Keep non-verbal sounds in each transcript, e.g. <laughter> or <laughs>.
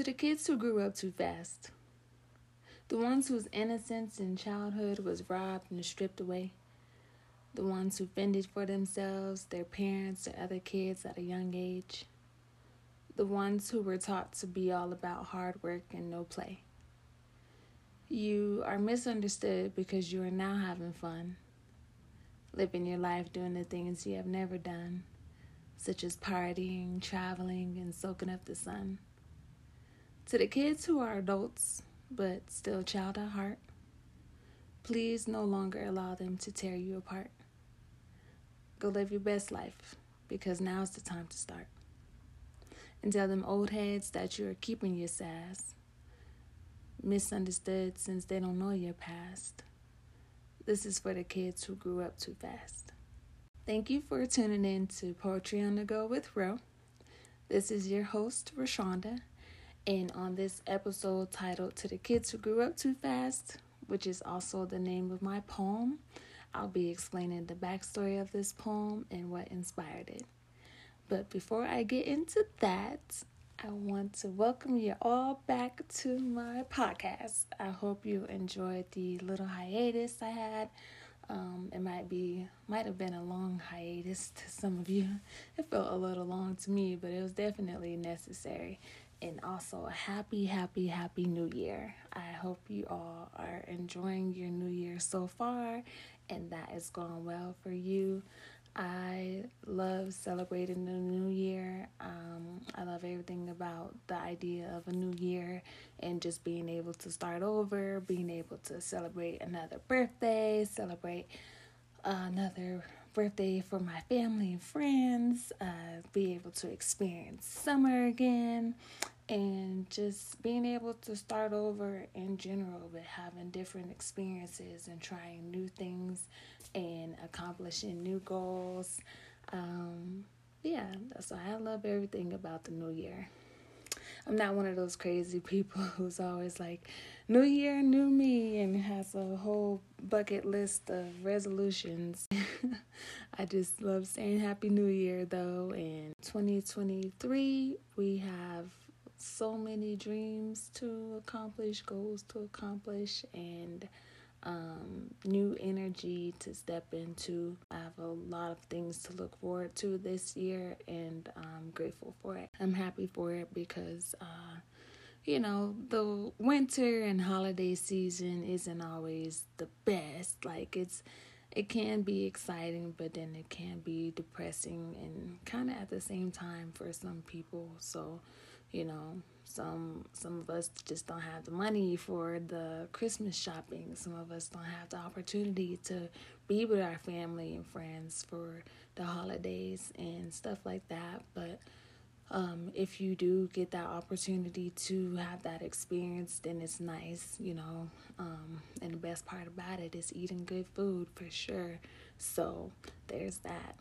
To the kids who grew up too fast, the ones whose innocence in childhood was robbed and stripped away, the ones who fended for themselves, their parents, or other kids at a young age, the ones who were taught to be all about hard work and no play. You are misunderstood because you are now having fun, living your life doing the things you have never done, such as partying, traveling, and soaking up the sun. To the kids who are adults but still child at heart, please no longer allow them to tear you apart. Go live your best life because now's the time to start. And tell them old heads that you are keeping your sass misunderstood since they don't know your past. This is for the kids who grew up too fast. Thank you for tuning in to Poetry on the Go with Ro. This is your host, Rochanda, and on this episode titled To the Kids Who Grew Up Too Fast, which is also the name of my poem, I'll be explaining the backstory of this poem and what inspired it. But before I get into that, I want to welcome you all back to my podcast. I hope you enjoyed the little hiatus I had. Um, it might be, might have been a long hiatus to some of you. It felt a little long to me, but it was definitely necessary. And also a happy, happy, happy new year. I hope you all are enjoying your new year so far and that is going well for you. I love celebrating the new year. Um, I love everything about the idea of a new year and just being able to start over, being able to celebrate another birthday, celebrate another birthday for my family and friends, uh, be able to experience summer again, and just being able to start over in general, but having different experiences and trying new things and accomplishing new goals. Um, yeah, so I love everything about the new year. I'm not one of those crazy people <laughs> who's always like, New Year, new me, and has a whole bucket list of resolutions. <laughs> I just love saying Happy New Year though. And 2023, we have so many dreams to accomplish, goals to accomplish, and um, new energy to step into. I have a lot of things to look forward to this year, and I'm grateful for it. I'm happy for it because, uh, you know, the winter and holiday season isn't always the best. Like, it's it can be exciting, but then it can be depressing and kind of at the same time for some people. So, you know some some of us just don't have the money for the christmas shopping some of us don't have the opportunity to be with our family and friends for the holidays and stuff like that but um, if you do get that opportunity to have that experience, then it's nice, you know. Um, and the best part about it is eating good food for sure. So there's that.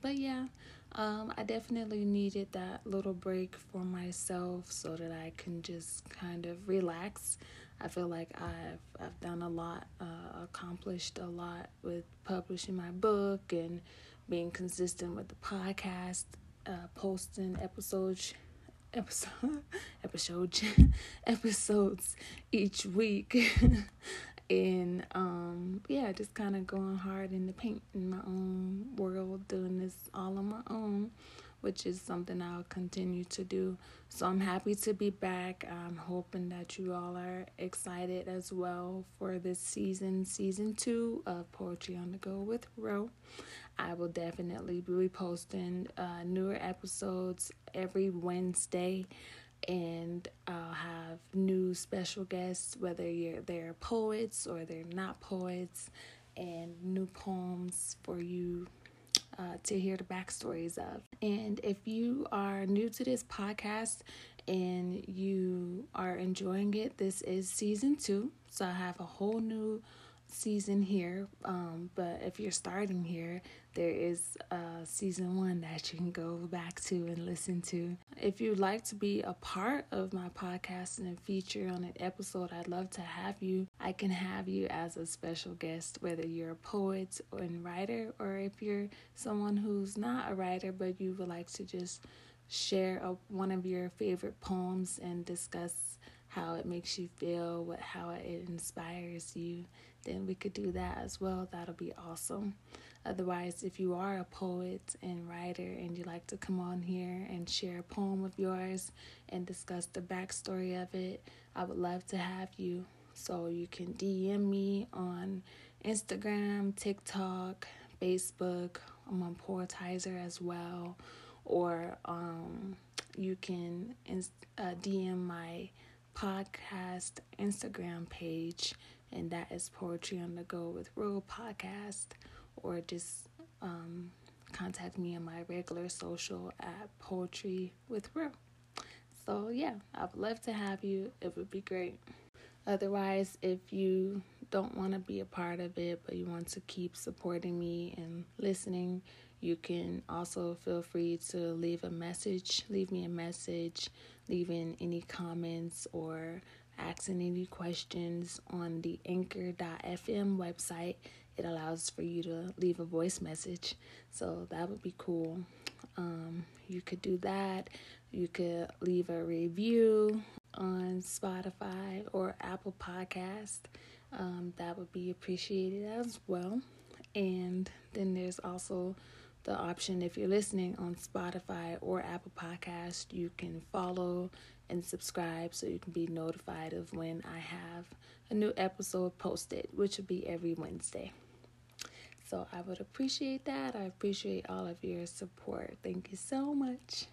But yeah, um, I definitely needed that little break for myself so that I can just kind of relax. I feel like I've I've done a lot, uh, accomplished a lot with publishing my book and being consistent with the podcast, uh, posting episodes, <laughs> episode, <laughs> episodes, <laughs> episodes each week. And um yeah just kind of going hard in the paint in my own world doing this all on my own which is something I'll continue to do. So I'm happy to be back. I'm hoping that you all are excited as well for this season, season two of Poetry on the Go with Ro. I will definitely be posting uh, newer episodes every Wednesday and I'll have new special guests, whether you're they're poets or they're not poets, and new poems for you uh, to hear the backstories of. And if you are new to this podcast and you are enjoying it, this is season two. So I have a whole new season here. Um, but if you're starting here, there is a season one that you can go back to and listen to. If you'd like to be a part of my podcast and feature on an episode, I'd love to have you. I can have you as a special guest, whether you're a poet and writer, or if you're someone who's not a writer but you would like to just share a, one of your favorite poems and discuss how it makes you feel, what how it inspires you, then we could do that as well. That'll be awesome. Otherwise, if you are a poet and writer and you like to come on here and share a poem of yours and discuss the backstory of it, I would love to have you. So you can DM me on Instagram, TikTok, Facebook. I'm on Poetizer as well. Or um, you can uh, DM my podcast Instagram page, and that is Poetry on the Go with Ro Podcast, or just um, contact me on my regular social at Poetry with Ro. So, yeah, I would love to have you. It would be great. Otherwise, if you don't want to be a part of it, but you want to keep supporting me and listening, you can also feel free to leave a message, leave me a message, leaving any comments or asking any questions on the anchor.fm website. It allows for you to leave a voice message, so that would be cool. Um, you could do that. You could leave a review on Spotify or Apple Podcast. Um, that would be appreciated as well. And then there's also the option if you're listening on Spotify or Apple Podcast, you can follow and subscribe so you can be notified of when I have a new episode posted, which will be every Wednesday. So I would appreciate that. I appreciate all of your support. Thank you so much.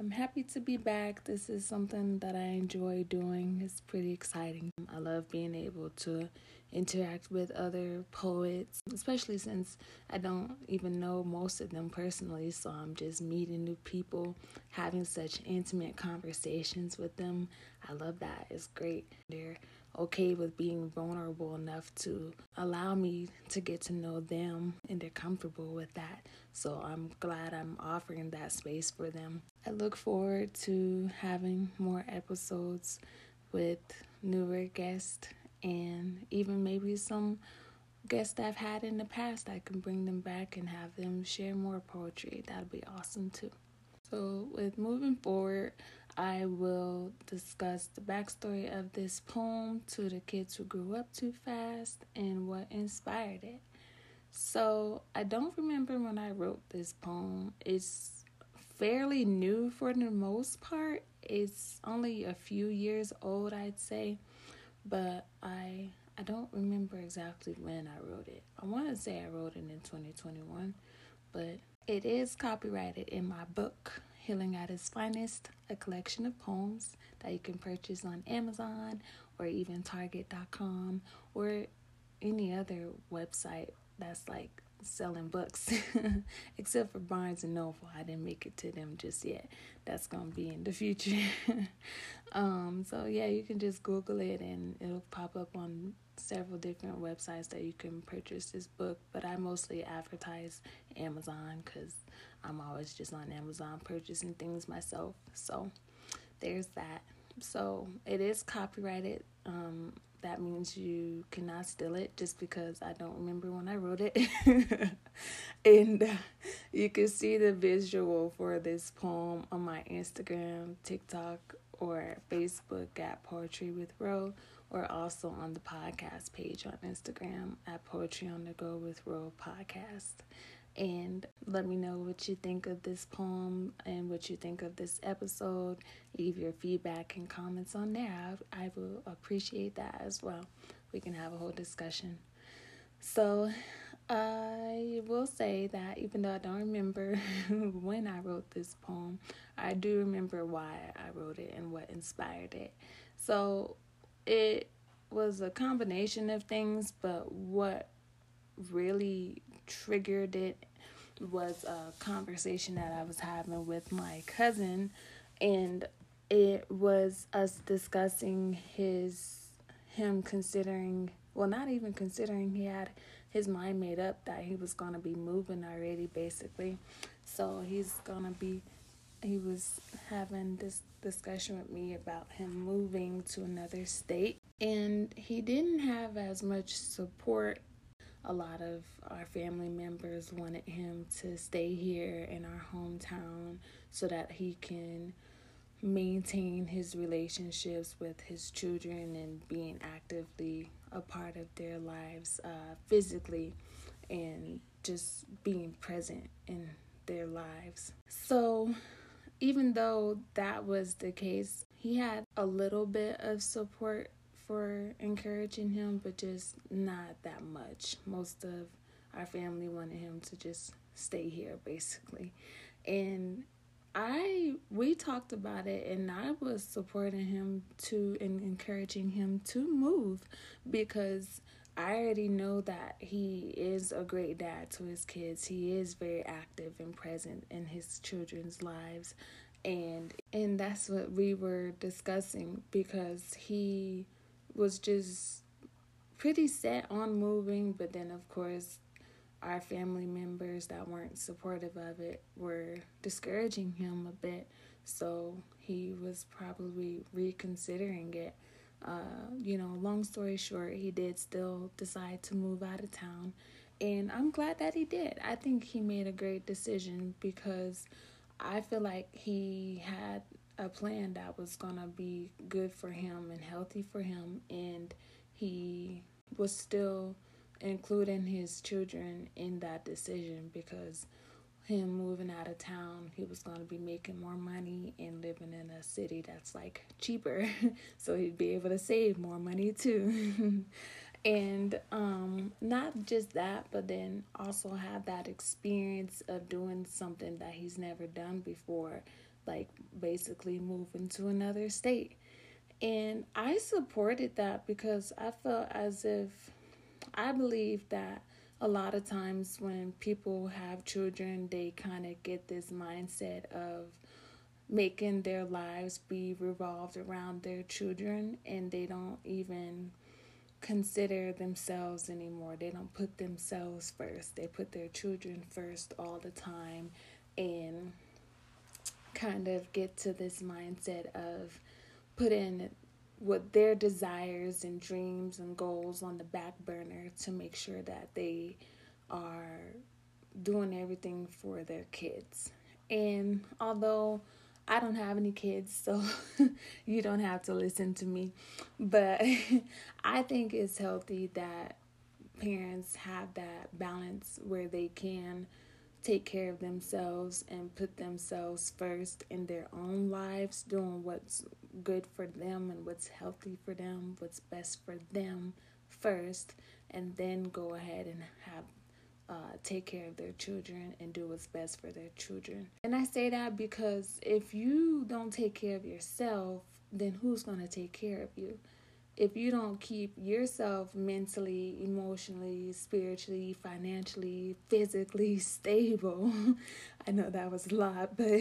I'm happy to be back. This is something that I enjoy doing. It's pretty exciting. I love being able to interact with other poets, especially since I don't even know most of them personally. So I'm just meeting new people, having such intimate conversations with them. I love that. It's great. They're okay with being vulnerable enough to allow me to get to know them and they're comfortable with that. So I'm glad I'm offering that space for them. I look forward to having more episodes with newer guests and even maybe some guests I've had in the past. I can bring them back and have them share more poetry. That'd be awesome too. So, with moving forward, I will discuss the backstory of this poem to the kids who grew up too fast and what inspired it. So, I don't remember when I wrote this poem. It's fairly new for the most part. It's only a few years old, I'd say, but I I don't remember exactly when I wrote it. I want to say I wrote it in 2021, but it is copyrighted in my book Healing at Its Finest, a collection of poems that you can purchase on Amazon or even Target.com or any other website that's like selling books <laughs> except for Barnes and Noble. I didn't make it to them just yet. That's to be in the future. <laughs> um so yeah, you can just google it and it'll pop up on several different websites that you can purchase this book, but I mostly advertise Amazon cuz I'm always just on Amazon purchasing things myself. So there's that. So it is copyrighted. Um, that means you cannot steal it just because I don't remember when I wrote it. <laughs> and uh, you can see the visual for this poem on my Instagram, TikTok, or Facebook at Poetry with Ro, or also on the podcast page on Instagram at Poetry on the Go with Ro Podcast and let me know what you think of this poem and what you think of this episode. Leave your feedback and comments on there. I, I will appreciate that as well. We can have a whole discussion. So, I will say that even though I don't remember <laughs> when I wrote this poem, I do remember why I wrote it and what inspired it. So, it was a combination of things, but what really triggered it was a conversation that I was having with my cousin, and it was us discussing his him considering well not even considering he had his mind made up that he was going to be moving already basically. So he's going to be he was having this discussion with me about him moving to another state. And he didn't have as much support a lot of our family members wanted him to stay here in our hometown so that he can maintain his relationships with his children and being actively a part of their lives uh, physically and just being present in their lives. So, even though that was the case, he had a little bit of support for encouraging him, but just not that much. Most of our family wanted him to just stay here, basically. And I we talked about it and I was supporting him to and encouraging him to move because I already know that he is a great dad to his kids. He is very active and present in his children's lives. And and that's what we were discussing because he was just pretty set on moving, but then of course our family members that weren't supportive of it were discouraging him a bit. So he was probably reconsidering it. Uh, you know, long story short, he did still decide to move out of town. And I'm glad that he did. I think he made a great decision because I feel like he had a plan that was going to be good for him and healthy for him. And he was still including his children in that decision because him moving out of town, he was going to be making more money and living in a city that's like cheaper. <laughs> so he'd be able to save more money too. <laughs> and um not just that, but then also have that experience of doing something that he's never done before, like basically moving to another state. And I supported that because I felt as if I believe that a lot of times when people have children, they kind of get this mindset of making their lives be revolved around their children and they don't even consider themselves anymore. They don't put themselves first. They put their children first all the time and kind of get to this mindset of putting what their desires and dreams and goals on the back burner to make sure that they are doing everything for their kids. And although I don't have any kids, so <laughs> you don't have to listen to me, but <laughs> I think it's healthy that parents have that balance where they can take care of themselves and put themselves first in their own lives, doing what's good for them and what's healthy for them, what's best for them first, and then go ahead and have uh, take care of their children and do what's best for their children. And I say that because if you don't take care of yourself, then who's going to take care of you? If you don't keep yourself mentally, emotionally, spiritually, financially, physically <laughs> stable, <laughs> I know that was a lot, <laughs> but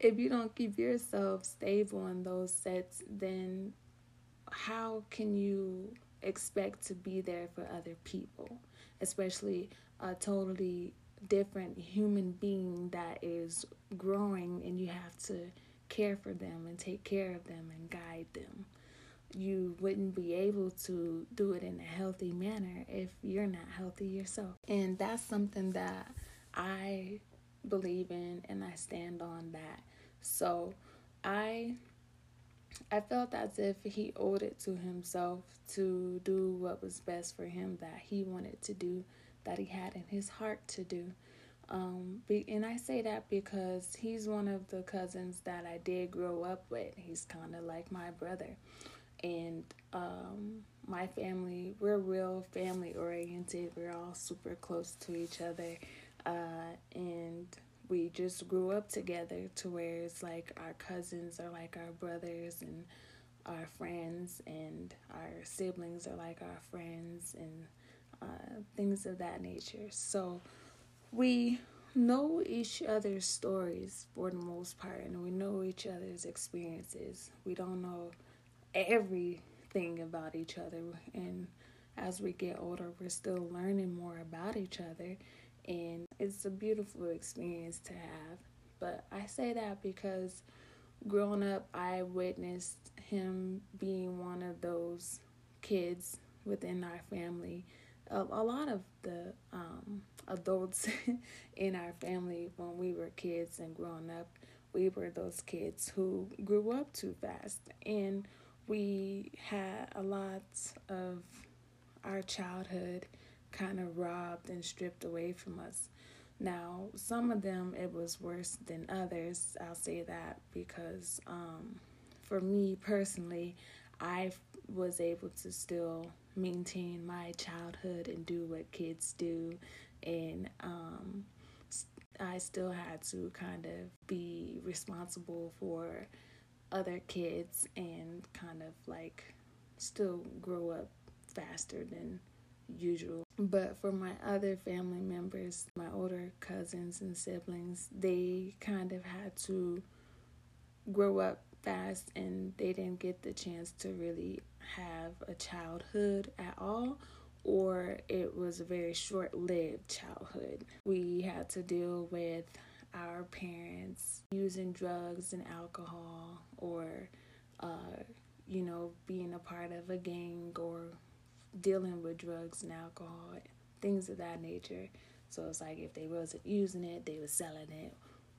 if you don't keep yourself stable in those sets, then how can you expect to be there for other people, especially a totally different human being that is growing and you have to care for them and take care of them and guide them? You wouldn't be able to do it in a healthy manner if you're not healthy yourself. And that's something that I believe in and I stand on that. So I I felt as if he owed it to himself to do what was best for him that he wanted to do, that he had in his heart to do. Um, and I say that because he's one of the cousins that I did grow up with. He's kind of like my brother and um, my family we're real family oriented. We're all super close to each other uh, and we just grew up together to where it's like our cousins are like our brothers and our friends and our siblings are like our friends and uh, things of that nature. So we know each other's stories for the most part and we know each other's experiences. We don't know everything about each other. And as we get older, we're still learning more about each other. And it's a beautiful experience to have. But I say that because growing up, I witnessed him being one of those kids within our family a, a lot of the um, adults <laughs> in our family when we were kids and growing up, we were those kids who grew up too fast and we had a lot of our childhood kind of robbed and stripped away from us. Now, some of them it was worse than others. I'll say that because um, for me personally, I was able to still maintain my childhood and do what kids do, and um, I still had to kind of be responsible for other kids and kind of like still grow up faster than usual. But for my other family members, my older cousins and siblings, they kind of had to grow up fast and they didn't get the chance to really have a childhood at all or it was a very short lived childhood. We had to deal with our parents using drugs and alcohol or, uh, you know, being a part of a gang or dealing with drugs and alcohol, things of that nature. So it's like if they wasn't using it, they were selling it,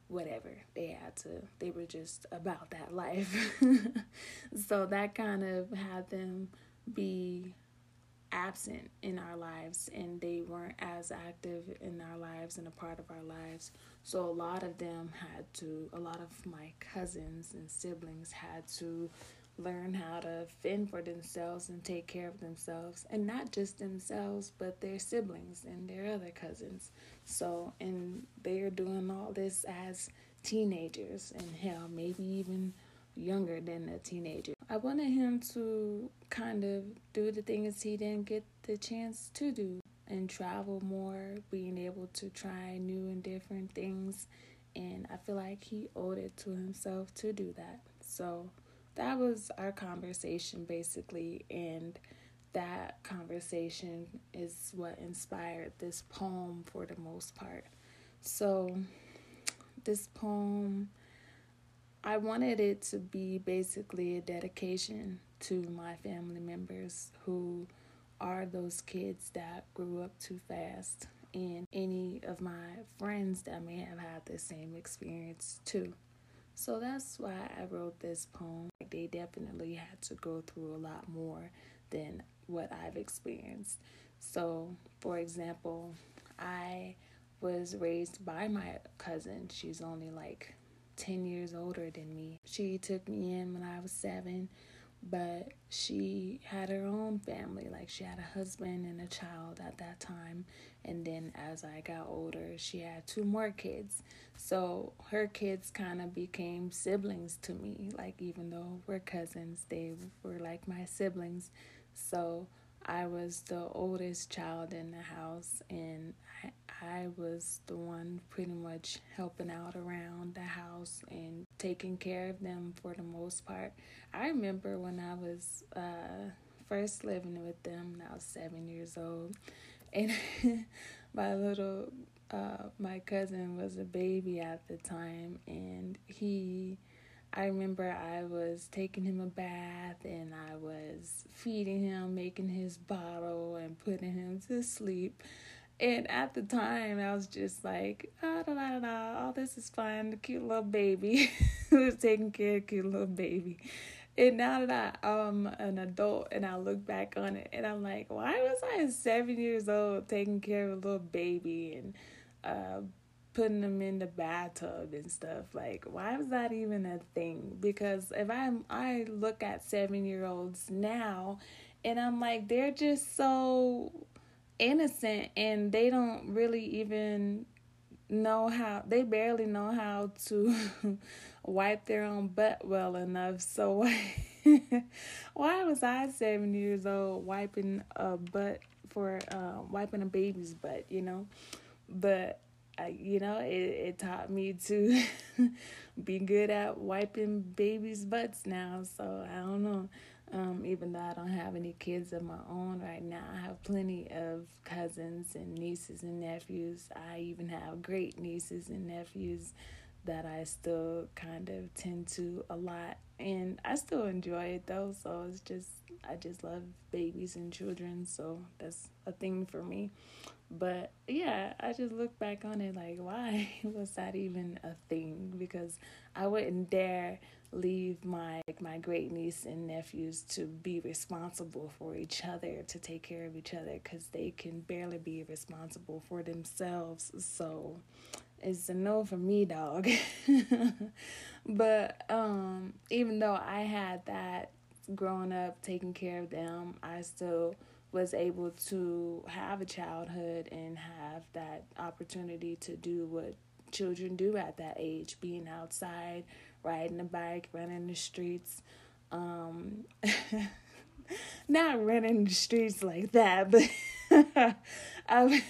whatever. They had to, they were just about that life. <laughs> so that kind of had them be absent in our lives and they weren't as active in our lives and a part of our lives. So a lot of them had to, a lot of my cousins and siblings had to learn how to fend for themselves and take care of themselves and not just themselves but their siblings and their other cousins so and they're doing all this as teenagers and hell maybe even younger than a teenager. I wanted him to kind of do the things he didn't get the chance to do and travel more being able to try new and different things. And i feel like he owed it to himself to do that. So that was our conversation basically. And that conversation is what inspired this poem for the most part. So this poem i wanted it to be basically a dedication to my family members who are those kids that grew up too fast and any of my friends that may have had the same experience too so that's why I wrote this poem. They definitely had to go through a lot more than what I've experienced. So, for example, I was raised by my cousin. She's only like 10 years older than me. She took me in when I was seven but she had her own family. Like she had a husband and a child at that time. And then as i got older she had two more kids. So her kids kind of became siblings to me. Like even though we're cousins they were like my siblings. So i was the oldest child in the house and i, I was the one pretty much helping out around the house and taking care of them for the most part I remember when I was uh, first living with them, I was seven years old, and <laughs> my little uh, my cousin was a baby at the time, and he. I remember I was taking him a bath and I was feeding him, making his bottle, and putting him to sleep. And at the time, I was just like, ah, da, da, da, all this is. The cute little baby <laughs> who's taking care of cute little baby. And now that I'm an adult and I look back on it and I'm like, why was I seven years old taking care of a little baby and uh, putting them in the bathtub and stuff? Like, why was that even a thing? Because if I I look at seven year olds now and I'm like, they're just so innocent and they don't really even know how they barely know how to <laughs> wipe their own butt well enough. So <laughs> why was I seven years old wiping a butt for uh, wiping a baby's butt? You know, but you know it, it taught me to <laughs> be good at wiping babies' butts now. So I don't know. Um, even though I don't have any kids of my own right now, I have plenty of cousins and nieces and nephews. I even have great nieces and nephews that I still kind of tend to a lot. And I still enjoy it though so it's just I just love babies and children so that's a thing for me. But yeah I just look back on it like why <laughs> was that even a thing? Because I wouldn't dare leave my my great niece and nephews to be responsible for each other to take care of each other because they can barely be responsible for themselves. So it's a no for me dog. <laughs> But um even though i had that growing up taking care of them i still was able to have a childhood and have that opportunity to do what children do at that age being outside riding a bike, running the streets. Um, <laughs> not running the streets like that, but <laughs> I,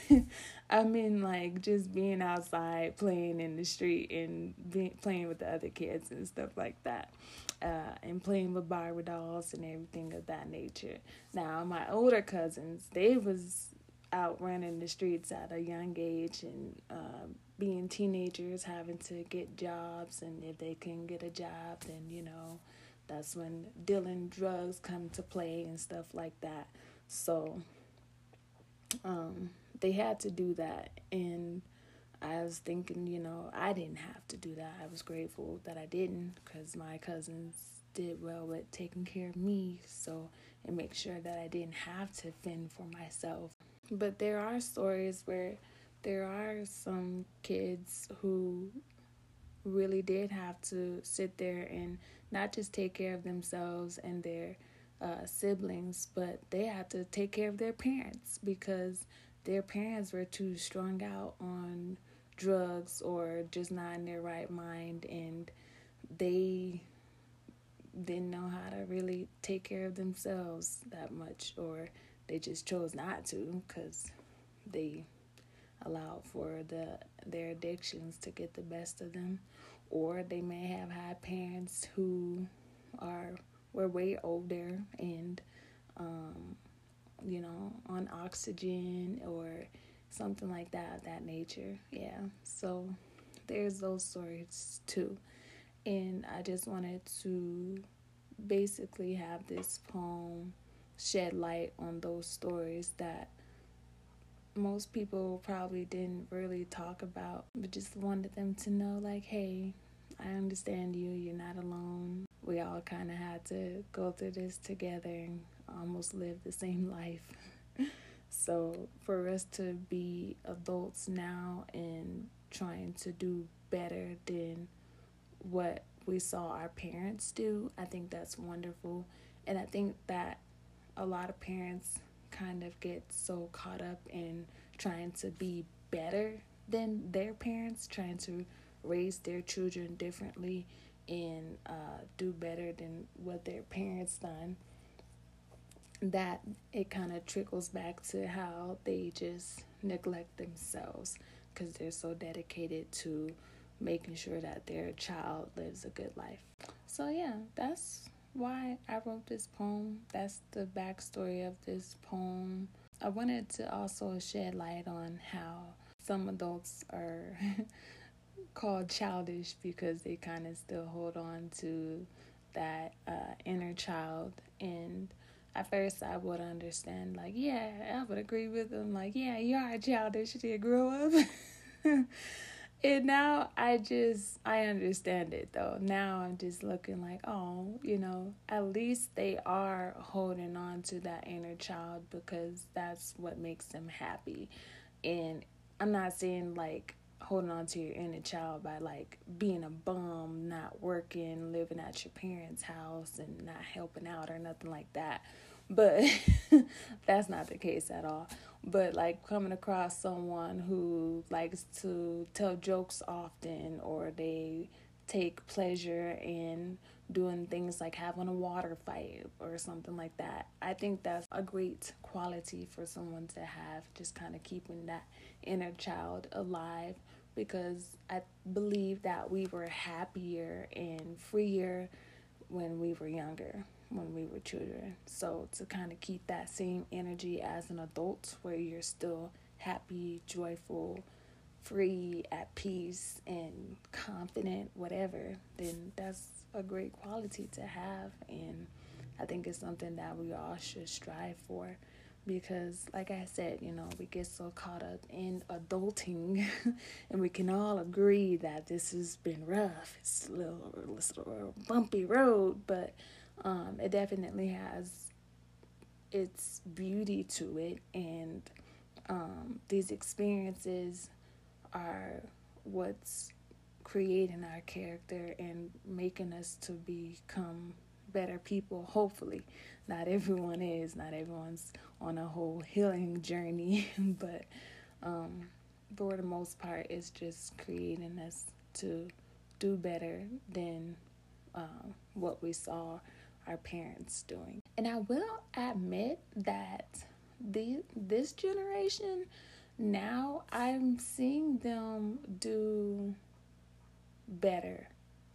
I mean like just being outside, playing in the street, and playing with the other kids and stuff like that, uh, and playing with Barbie dolls and everything of that nature. Now my older cousins, they was out running the streets at a young age and uh, being teenagers having to get jobs and if they can get a job then you know that's when dealing drugs come to play and stuff like that. So um, they had to do that. And i was thinking you know i didn't have to do that. I was grateful that i didn't because my cousins did well with taking care of me. So and make sure that i didn't have to fend for myself. But there are stories where there are some kids who really did have to sit there and not just take care of themselves and their uh, siblings, but they had to take care of their parents because their parents were too strung out on drugs or just not in their right mind and they didn't know how to really take care of themselves that much or they just chose not to because they allowed for the their addictions to get the best of them. Or they may have had parents who are were way older and um, you know on oxygen or something like that that nature. Yeah. So there's those stories too. And i just wanted to basically have this poem shed light on those stories that most people probably didn't really talk about, but just wanted them to know like, hey, I understand you, you're not alone. We all kind of had to go through this together and almost live the same <laughs> life. so, for us to be adults now and trying to do better than what we saw our parents do, I think that's wonderful. And I think that a lot of parents kind of get so caught up in trying to be better than their parents, trying to raise their children differently and uh, do better than what their parents done that it kind of trickles back to how they just neglect themselves because they're so dedicated to making sure that their child lives a good life. So, yeah, that's why I wrote this poem. That's the backstory of this poem. I wanted to also shed light on how some adults are <laughs> called childish because they kind of still hold on to that uh, inner child. And at first, I would understand, like, yeah, I would agree with them, like, yeah, you are childish, you did grow up. <laughs> and now I just I understand it though. Now I'm just looking like, oh, you know, at least they are holding on to that inner child because that's what makes them happy. And I'm not saying like holding on to your inner child by like being a bum, not working, living at your parents' house and not helping out or nothing like that. But <laughs> that's not the case at all but like coming across someone who likes to tell jokes often or they take pleasure in doing things like having a water fight or something like that. I think that's a great quality for someone to have, just kind of keeping that inner child alive because I believe that we were happier and freer when we were younger when we were children. So to kind of keep that same energy as an adult where you're still happy, joyful, free, at peace, and confident, whatever, then that's a great quality to have. And I think it's something that we all should strive for because like i said you know we get so caught up in adulting <laughs> and we can all agree that this has been rough it's a little, it's a little bumpy road but um, it definitely has its beauty to it and um, these experiences are what's creating our character and making us to become better people hopefully. Not everyone is not everyone's on a whole healing journey <laughs> but um, for the most part it's just creating us to do better than uh, what we saw our parents doing. And i will admit that the this generation now i'm seeing them do better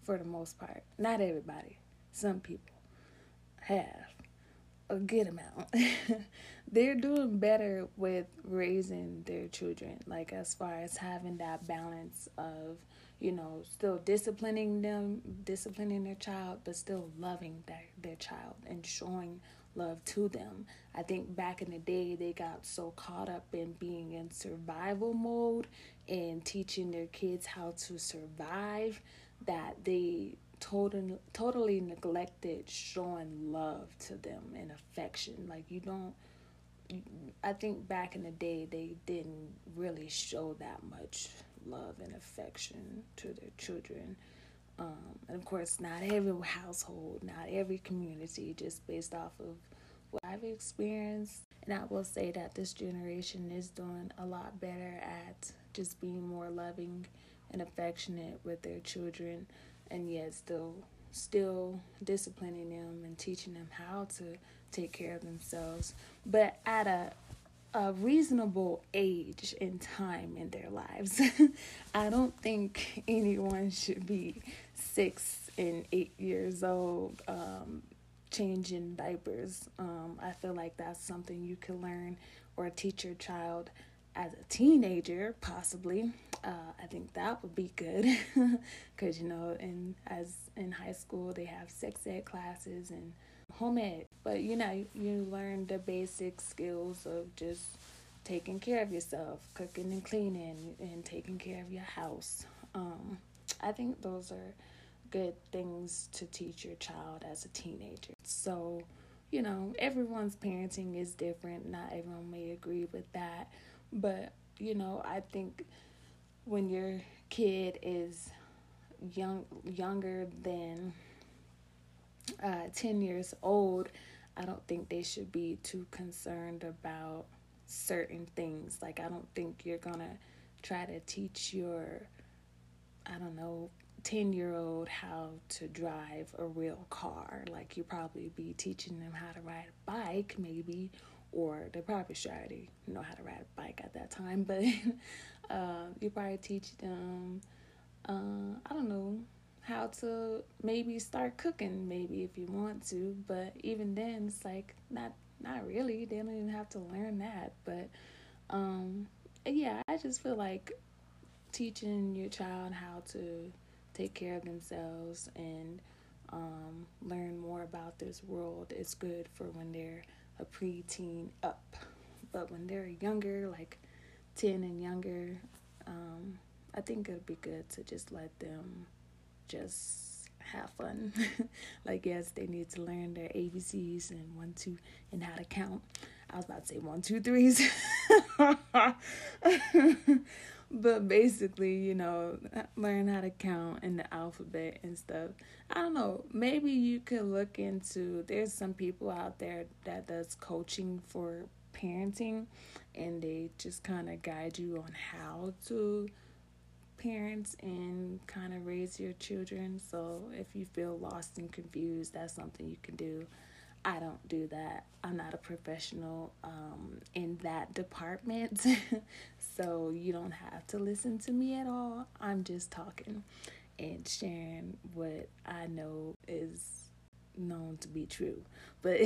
for the most part. Not everybody. Some people have a good amount. <laughs> They're doing better with raising their children, like as far as having that balance of, you know, still disciplining them, disciplining their child, but still loving their, their child and showing love to them. I think back in the day, they got so caught up in being in survival mode and teaching their kids how to survive that they totally totally neglected showing love to them and affection. Like you don't I think back in the day they didn't really show that much love and affection to their children. Um, and of course, not every household, not every community, just based off of what I've experienced. And I will say that this generation is doing a lot better at just being more loving and affectionate with their children and yet still still disciplining them and teaching them how to take care of themselves but at a a reasonable age and time in their lives. <laughs> I don't think anyone should be six and eight years old um, changing diapers. Um, I feel like that's something you can learn or teach your child as a teenager, possibly. Uh, I think that would be good <laughs> because you know, in as in high school they have sex ed classes and home ed, but you know, you learn the basic skills of just taking care of yourself, cooking and cleaning, and taking care of your house. Um, I think those are good things to teach your child as a teenager. So, you know, everyone's parenting is different. Not everyone may agree with that but, you know, I think when your kid is young younger than uh, 10 years old, I don't think they should be too concerned about certain things. Like, I don't think you're going to try to teach your, I don't know, 10 year old how to drive a real car. Like, you probably be teaching them how to ride a bike, maybe, or they probably should already know how to ride a bike at that time, <laughs> but uh, you probably teach them, uh, I don't know, how to maybe start cooking, maybe if you want to, but even then, it's like not not really. They don't even have to learn that, but um, yeah, I just feel like teaching your child how to take care of themselves and um, learn more about this world is good for when they're a preteen up. But when they're younger, like 10 and younger, um, I think it'd be good to just let them just have fun. <laughs> like, yes, they need to learn their ABCs and one, two, and how to count. I was about to say one, two, threes. <laughs> but basically, you know, learn how to count in the alphabet and stuff. I don't know. Maybe you could look into. There's some people out there that does coaching for parenting, and they just kind of guide you on how to parent and kind of raise your children. So if you feel lost and confused, that's something you can do. I don't do that. I'm not a professional um, in that department. <laughs> so you don't have to listen to me at all. I'm just talking and sharing what I know is known to be true. But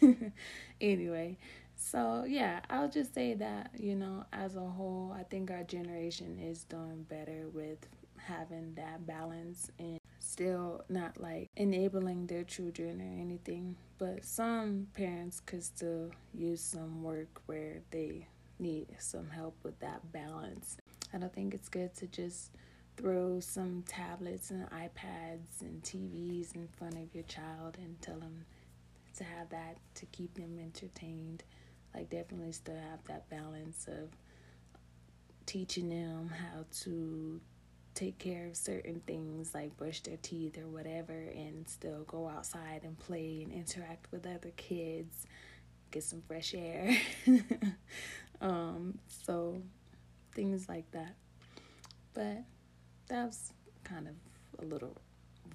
<laughs> anyway, So, yeah, I'll just say that, you know, as a whole, I think our generation is doing better with having that balance and still not like enabling their children or anything. But some parents could still use some work where they need some help with that balance. I don't think it's good to just throw some tablets and iPads and TVs in front of your child and tell them to have that to keep them entertained. Like, definitely still have that balance of teaching them how to take care of certain things like brush their teeth or whatever and still go outside and play and interact with other kids get some fresh air. <laughs> Um so things like that. But that was kind of a little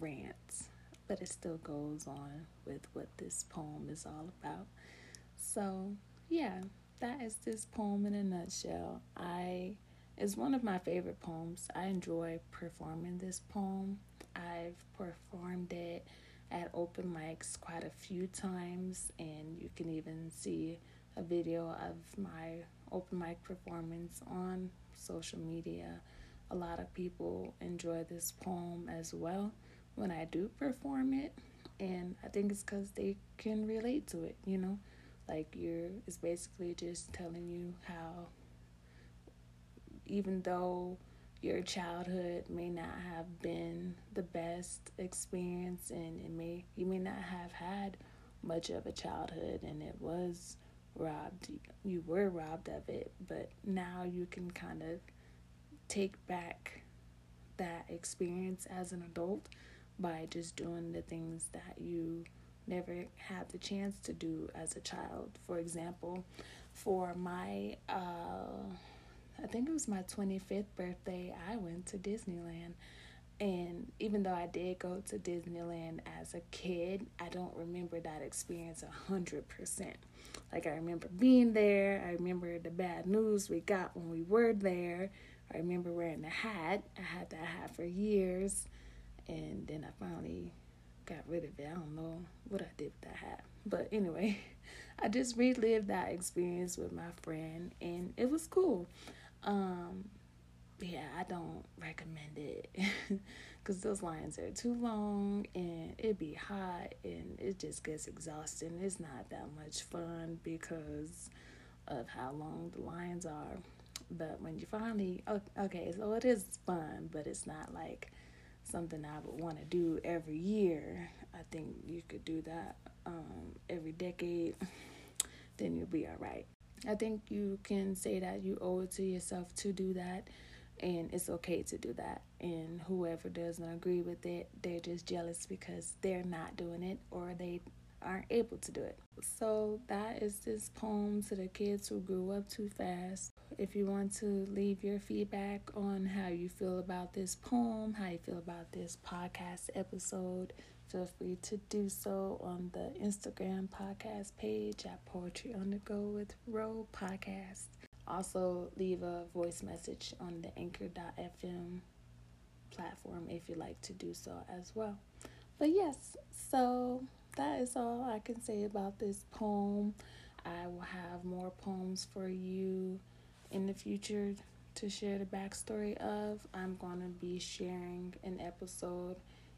rant but it still goes on with what this poem is all about. So yeah that is this poem in a nutshell i is one of my favorite poems. I enjoy performing this poem. I've performed it at open mics quite a few times, and you can even see a video of my open mic performance on social media. A lot of people enjoy this poem as well when I do perform it, and I think it's because they can relate to it, you know? Like, you're, it's basically just telling you how even though your childhood may not have been the best experience and it may you may not have had much of a childhood and it was robbed you were robbed of it but now you can kind of take back that experience as an adult by just doing the things that you never had the chance to do as a child for example for my uh I think it was my 25th birthday, I went to Disneyland. And even though I did go to Disneyland as a kid, I don't remember that experience a hundred percent. Like I remember being there. I remember the bad news we got when we were there. I remember wearing the hat. I had that hat for years, and then I finally got rid of it. I don't know what I did with that hat, but anyway, <laughs> I just relived that experience with my friend, and it was cool. Um, yeah, I don't recommend it <laughs> because those lines are too long and it be hot and it just gets exhausting. It's not that much fun because of how long the lines are. But when you finally, okay, so it is fun, but it's not like something I would want to do every year. I think you could do that um, every decade, <laughs> then you'll be all right. I think you can say that you owe it to yourself to do that, and it's okay to do that. And whoever doesn't agree with it, they're just jealous because they're not doing it or they aren't able to do it. So, that is this poem to the kids who grew up too fast. If you want to leave your feedback on how you feel about this poem, how you feel about this podcast episode, feel free to do so on the Instagram podcast page at Poetry on the Go with Ro Podcast. Also, leave a voice message on the anchor.fm platform if you'd like to do so as well. But yes, so that is all I can say about this poem. I will have more poems for you in the future to share the backstory of. I'm going to be sharing an episode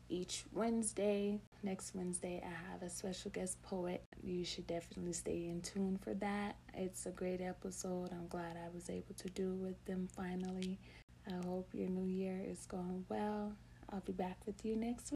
each Wednesday. Next Wednesday, I have a special guest poet. You should definitely stay in tune for that. It's a great episode. I'm glad I was able to do with them finally. I hope your new year is going well. I'll be back with you next week.